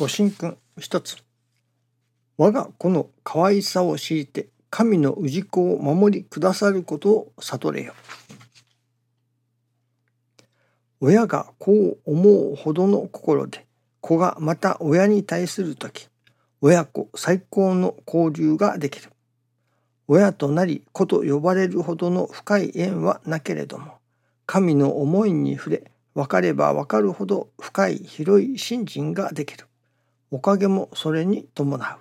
ご神君一つ我が子の可愛さを強いて神の氏子を守りくださることを悟れよ。親が子を思うほどの心で子がまた親に対する時親子最高の交流ができる。親となり子と呼ばれるほどの深い縁はなけれども神の思いに触れ分かれば分かるほど深い広い信心ができる。おかげもそれに伴う。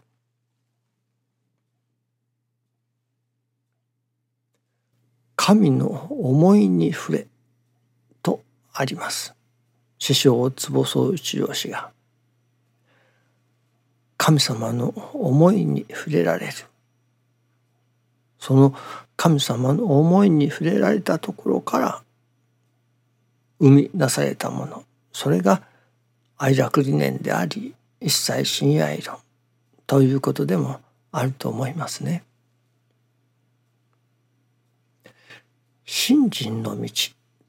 神の思いに触れとあります。師匠坪宗一郎氏が神様の思いに触れられるその神様の思いに触れられたところから生み出されたものそれが愛楽理念であり一切親愛論ということでもあると思いますね。信心の道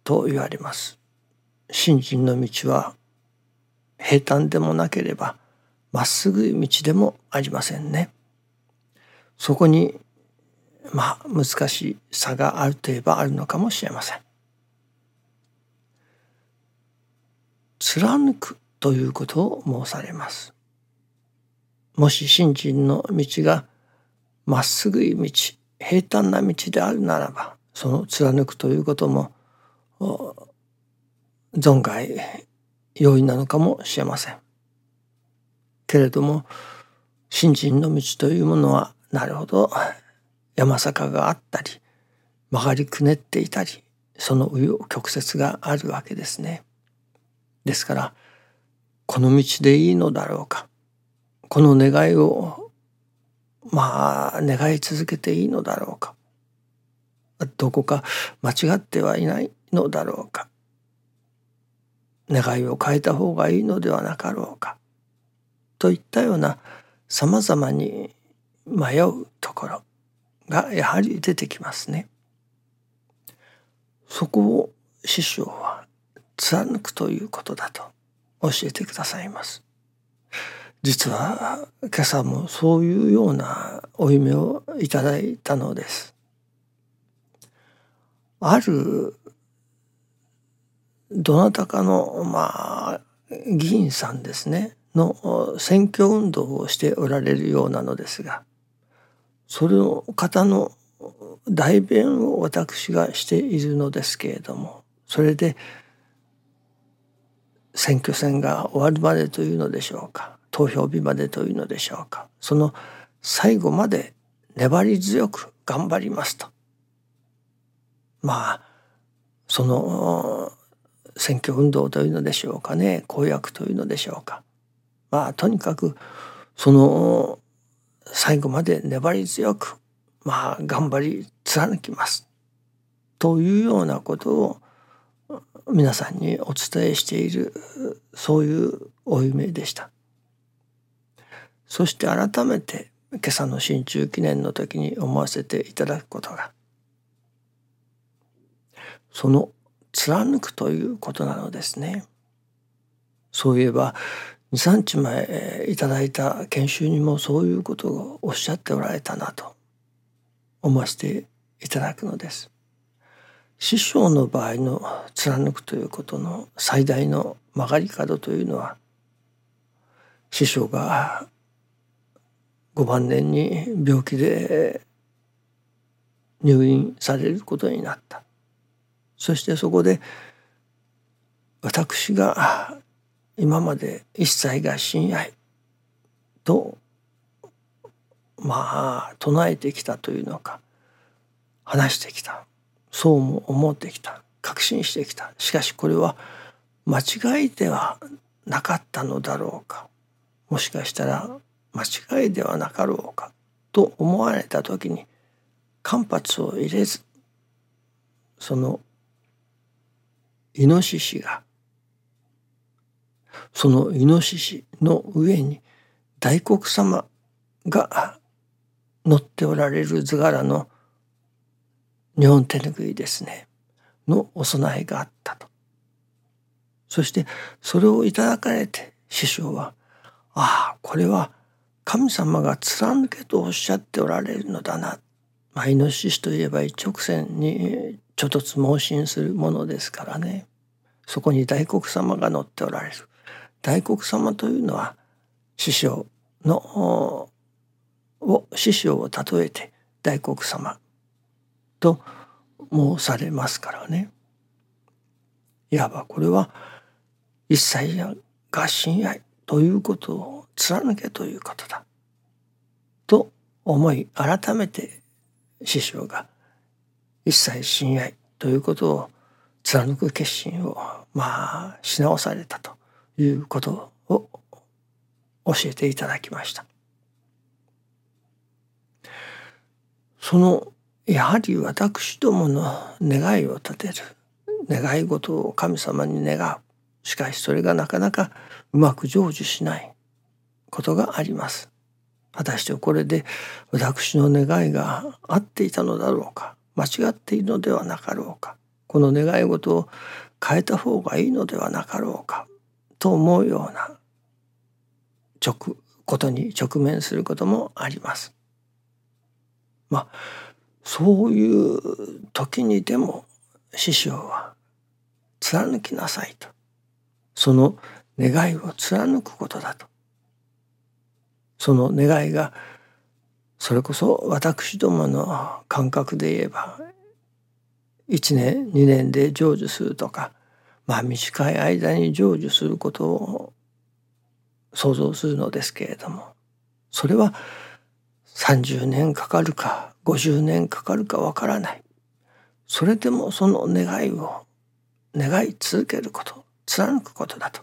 と言われます。信心の道は平坦でもなければまっすぐ道でもありませんね。そこにまあ難しい差があるといえばあるのかもしれません。貫くということを申されます。もし信心の道がまっすぐい道平坦な道であるならばその貫くということも存外容易なのかもしれません。けれども信心の道というものはなるほど山坂があったり曲がりくねっていたりその紆余曲折があるわけですね。ですからこの道でいいのだろうか。この願いをまあ願い続けていいのだろうか。どこか間違ってはいないのだろうか。願いを変えた方がいいのではなかろうか。といったようなさまざまに迷うところがやはり出てきますね。そこを師匠は貫くということだと。教えてくださいます。実は今朝もそういうようなお夢をいただいたのです。あるどなたかのまあ議員さんですねの選挙運動をしておられるようなのですがその方の代弁を私がしているのですけれどもそれで選挙戦が終わるまでというのでしょうか。投票日までというのでしょうか。その最後まで粘り強く頑張りますと。まあその選挙運動というのでしょうかね。公約というのでしょうか。まあとにかくその最後まで粘り強くまあ頑張り貫きます。というようなことを皆さんにお伝えしているそういうお夢でした。そして改めて今朝の新中記念の時に思わせていただくことがその貫くということなのですね。そういえば23日前いただいた研修にもそういうことをおっしゃっておられたなと思わせていただくのです。師匠の場合の貫くということの最大の曲がり角というのは師匠が5晩年に病気で入院されることになった。そしてそこで私が今まで一切が親愛とまあ唱えてきたというのか話してきた。そうも思ってきた。確信してきた。しかしこれは間違いではなかったのだろうか。もしかしたら間違いではなかろうか。と思われた時に間髪を入れずそのイノシシがそのイノシシの上に大黒様が乗っておられる図柄の日本手ぬぐいですね。のお供えがあったと。そしてそれをいただかれて師匠はああこれは神様が貫けとおっしゃっておられるのだな、まあ、イノシシといえば一直線にちょっと盲信するものですからね。そこに大黒様が乗っておられる。大黒様というのは師匠のを師匠を例えて大黒様と申されますからねいわばこれは一切や合心愛ということを貫けということだと思い改めて師匠が一切親愛ということを貫く決心をまあし直されたということを教えていただきました。そのやはり私どもの願いを立てる。願い事を神様に願う。しかしそれがなかなかうまく成就しないことがあります。果たしてこれで私の願いが合っていたのだろうか。間違っているのではなかろうか。この願い事を変えた方がいいのではなかろうか。と思うような直ことに直面することもあります。まあそういう時にでも師匠は貫きなさいと。その願いを貫くことだと。その願いがそれこそ私どもの感覚で言えば1年2年で成就するとかまあ短い間に成就することを想像するのですけれどもそれは30年かかるか50年かかるかわからない。それでもその願いを願い続けること貫くことだと。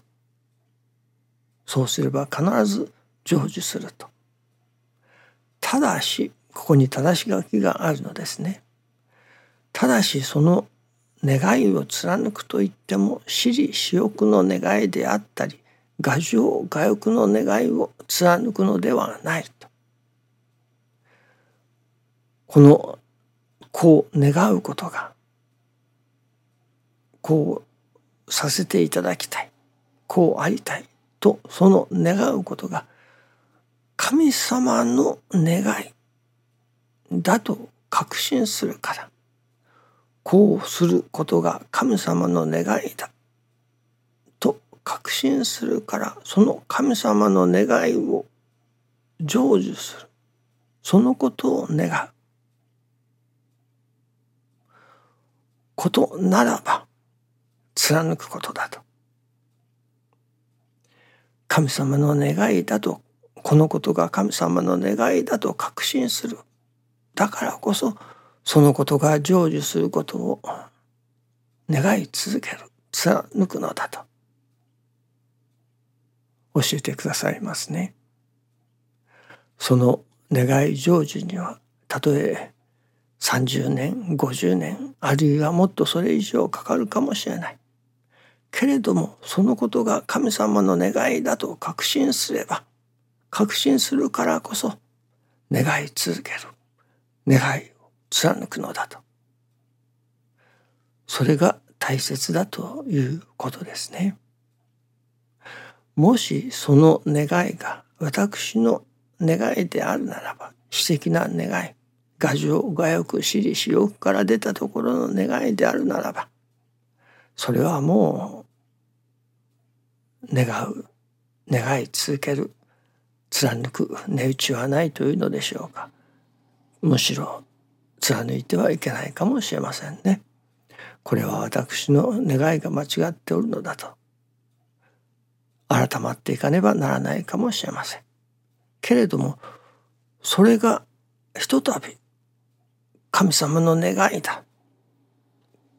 そうすれば必ず成就すると。ただしここに正し書きがあるのですね。ただしその願いを貫くといっても私利私欲の願いであったり牙城牙欲の願いを貫くのではないと。このこう願うことがこうさせていただきたいこうありたいとその願うことが神様の願いだと確信するからこうすることが神様の願いだと確信するからその神様の願いを成就する。そのことを願う。ことならば貫くことだと。神様の願いだとこのことが神様の願いだと確信する。だからこそそのことが成就することを願い続ける。貫くのだと。教えてくださいますね。その願い成就にはたとえ30年50年あるいはもっとそれ以上かかるかもしれない。けれどもそのことが神様の願いだと確信すれば確信するからこそ願い続ける。願いを貫くのだと。それが大切だということですね。もしその願いが私の願いであるならば私的な願い牙城牙欲私利私欲から出たところの願いであるならばそれはもう願う願い続ける貫く値打ちはないというのでしょうかむしろ貫いてはいけないかもしれませんね。これは私の願いが間違っておるのだと改まっていかねばならないかもしれません。けれどもそれがひとたび神様の願いだ。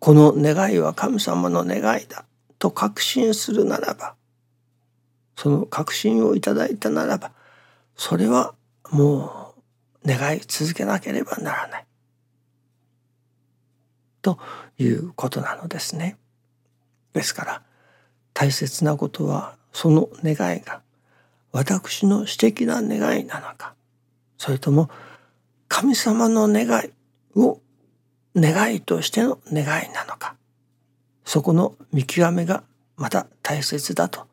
この願いは神様の願いだ。と確信するならばその確信をいただいたならばそれはもう願い続けなければならない。ということなのですね。ですから大切なことはその願いが私の私的な願いなのかそれとも神様の願いを願いとしての願いなのかそこの見極めがまた大切だと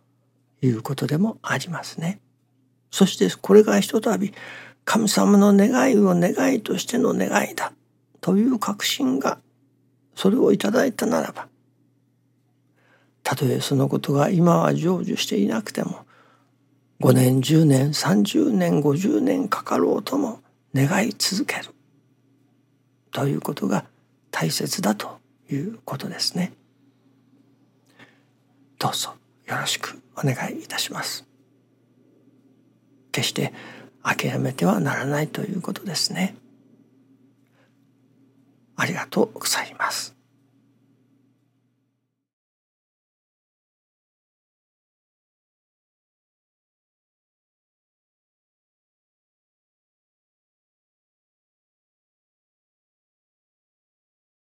いうことでもありますね。そしてこれがひとたび神様の願いを願いとしての願いだという確信がそれをいただいたならばたとえそのことが今は成就していなくても5年10年30年50年かかろうとも願い続けるということが大切だということですね。どうぞよろしくお願いいたします。決して諦めてはならないということですね。ありがとうございます。